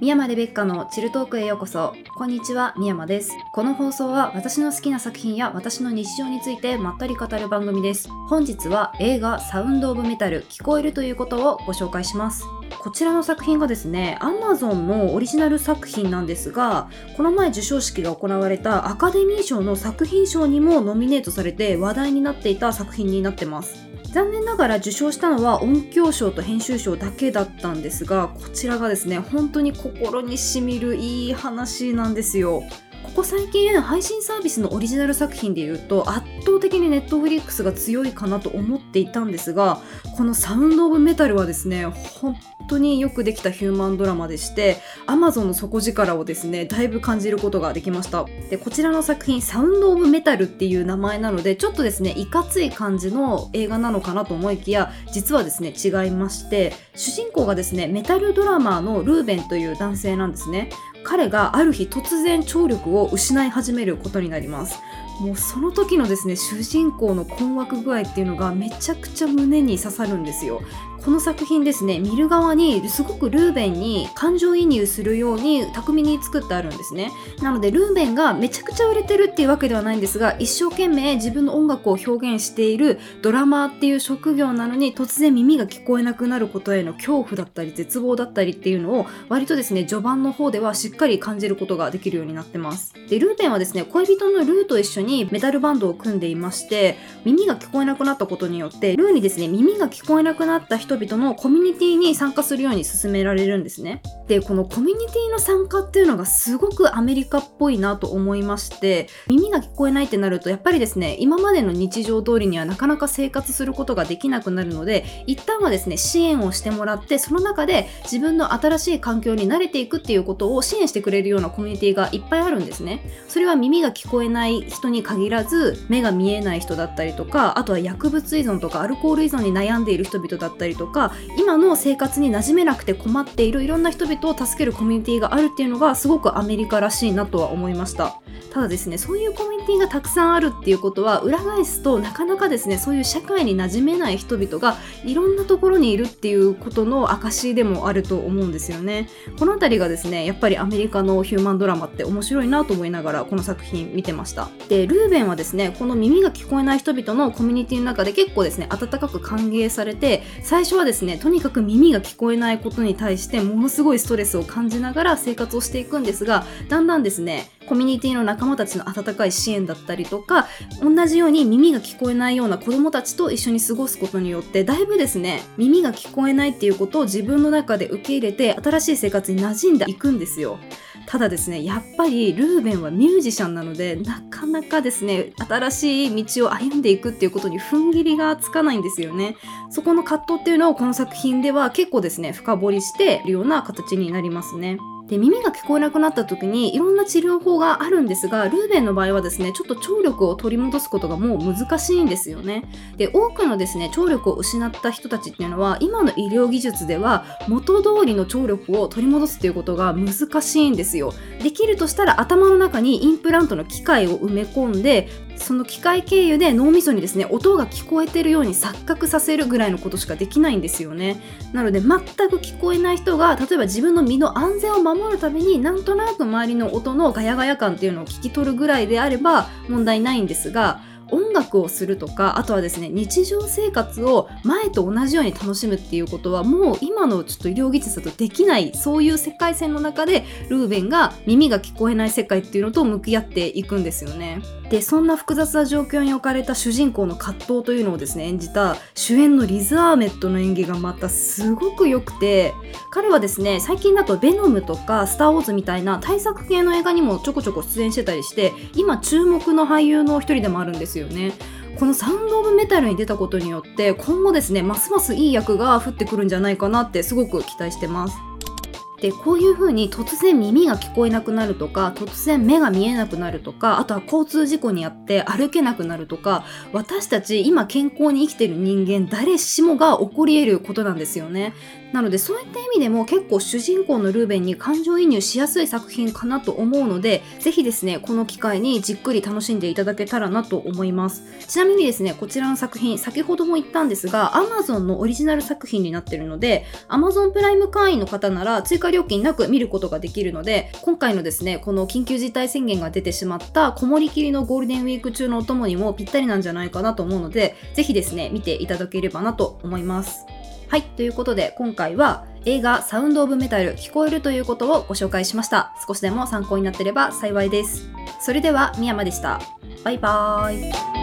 宮山レベッカのチルトークへようこそ。こんにちは、宮山です。この放送は私の好きな作品や私の日常についてまったり語る番組です。本日は映画サウンドオブメタル聞こえるということをご紹介します。こちらの作品がですね、Amazon のオリジナル作品なんですが、この前授賞式が行われたアカデミー賞の作品賞にもノミネートされて話題になっていた作品になってます。残念ながら受賞したのは音響賞と編集賞だけだったんですがこちらがですね本当に心にしみるいい話なんですよここ最近配信サービスのオリジナル作品でいうと圧倒的にネットフリックスが強いかなと思っていたんですがこのサウンド・オブ・メタルはですね本当によくできたヒューマンドラマでして Amazon の底力をですねだいぶ感じることができました。でこちらの作品サウンド・オブ・メタルっていう名前なのでちょっとですねいかつい感じの映画なのかなと思いきや実はですね違いまして主人公がですねメタルドラマーのルーベンという男性なんですね。彼がある日突然聴力を失い始めることになります。もうその時のですね主人公の困惑具合っていうのがめちゃくちゃ胸に刺さるんですよ。この作品ですね見る側にすごくルーベンに感情移入するように巧みに作ってあるんですね。なのでルーベンがめちゃくちゃ売れてるっていうわけではないんですが一生懸命自分の音楽を表現しているドラマーっていう職業なのに突然耳が聞こえなくなることへの恐怖だったり絶望だったりっていうのを割とですね序盤の方ではしっかり感じることができるようになってます。でルーベンはですね恋人のルーと一緒にメタルバンドを組んでいまして耳が聞こえなくなったことによってルーにですね耳が聞こえなくなった人人々のコミュニティに参加するように勧められるんですね。でこのコミュニティの参加っていうのがすごくアメリカっぽいなと思いまして耳が聞こえないってなるとやっぱりですね今までの日常通りにはなかなか生活することができなくなるので一旦はですね支援をしてもらってその中で自分の新しい環境に慣れていくっていうことを支援してくれるようなコミュニティがいっぱいあるんですね。それは耳が聞こえない人に限らず目が見えない人だったりとかあとは薬物依存とかアルコール依存に悩んでいる人々だったりとか今の生活に馴染めなくて困っているいろんな人々を助けるコミュニティがあるっていうのがすごくアメリカらしいなとは思いました。ただですねそういうコミュニティがたくさんあるっていうことは裏返すとなかなかですねそういう社会に馴染めない人々がいろんなところにいるっていうことの証でもあると思うんですよね。この辺りがですねやっぱりアメリカのヒューマンドラマって面白いなと思いながらこの作品見てました。でルーベンはですねこの耳が聞こえない人々のコミュニティの中で結構ですね温かく歓迎されて最初はですねとにかく耳が聞こえないことに対してものすごいストレスを感じながら生活をしていくんですがだんだんですねコミュニティの仲間たちの温かい支援だったりとか同じように耳が聞こえないような子供たちと一緒に過ごすことによってだいぶですね耳が聞こえないっていうことを自分の中で受け入れて新しい生活に馴染んでいくんですよ。ただですねやっぱりルーベンはミュージシャンなのでなかなかですね新しい道を歩んでいくっていうことに踏ん切りがつかないんですよね。そこの葛藤っていうのをこの作品では結構ですね深掘りしているような形になりますね。で耳が聞こえなくなった時にいろんな治療法があるんですがルーベンの場合はですねちょっと聴力を取り戻すことがもう難しいんですよね。で多くのですね聴力を失った人たちっていうのは今の医療技術では元通りの聴力を取り戻すっていうことが難しいんですよ。できるとしたら頭の中にインプラントの機械を埋め込んでその機械経由で脳みそにですね音が聞こえてるように錯覚させるぐらいのことしかできないんですよね。なので全く聞こえない人が例えば自分の身の安全を守るためになんとなく周りの音のガヤガヤ感っていうのを聞き取るぐらいであれば問題ないんですが音楽をするとかあとはですね日常生活を前と同じように楽しむっていうことはもう今のちょっと医療技術だとできないそういう世界線の中でルーベンが耳が聞こえない世界っていうのと向き合っていくんですよね。でそんな複雑な状況に置かれた主人公の葛藤というのをですね演じた主演のリズ・アーメットの演技がまたすごく良くて彼はですね最近だと「ベノム」とか「スター・ウォーズ」みたいな対策系の映画にもちょこちょこ出演してたりして今注目の俳優の一人でもあるんですよよね。このサウンド・オブ・メタルに出たことによって今後ですねますますいい役が降ってくるんじゃないかなってすごく期待してます。でこういう風に突然耳が聞こえなくなるとか突然目が見えなくなるとかあとは交通事故にあって歩けなくなるとか私たち今健康に生きてる人間誰しもが起こり得ることなんですよね。なのでそういった意味でも結構主人公のルーベンに感情移入しやすい作品かなと思うのでぜひですねこの機会にじっくり楽しんでいただけたらなと思います。ちなみにですねこちらの作品先ほども言ったんですが Amazon のオリジナル作品になってるので Amazon プライム会員の方なら追加加料金なく見ることができるので今回のですねこの緊急事態宣言が出てしまったこもりきりのゴールデンウィーク中のお供にもぴったりなんじゃないかなと思うのでぜひですね見ていただければなと思います。はいということで今回は映画サウンドオブメタル聞こえるということをご紹介しました。少しでも参考になってれば幸いです。それでは宮山でした。バイバーイ。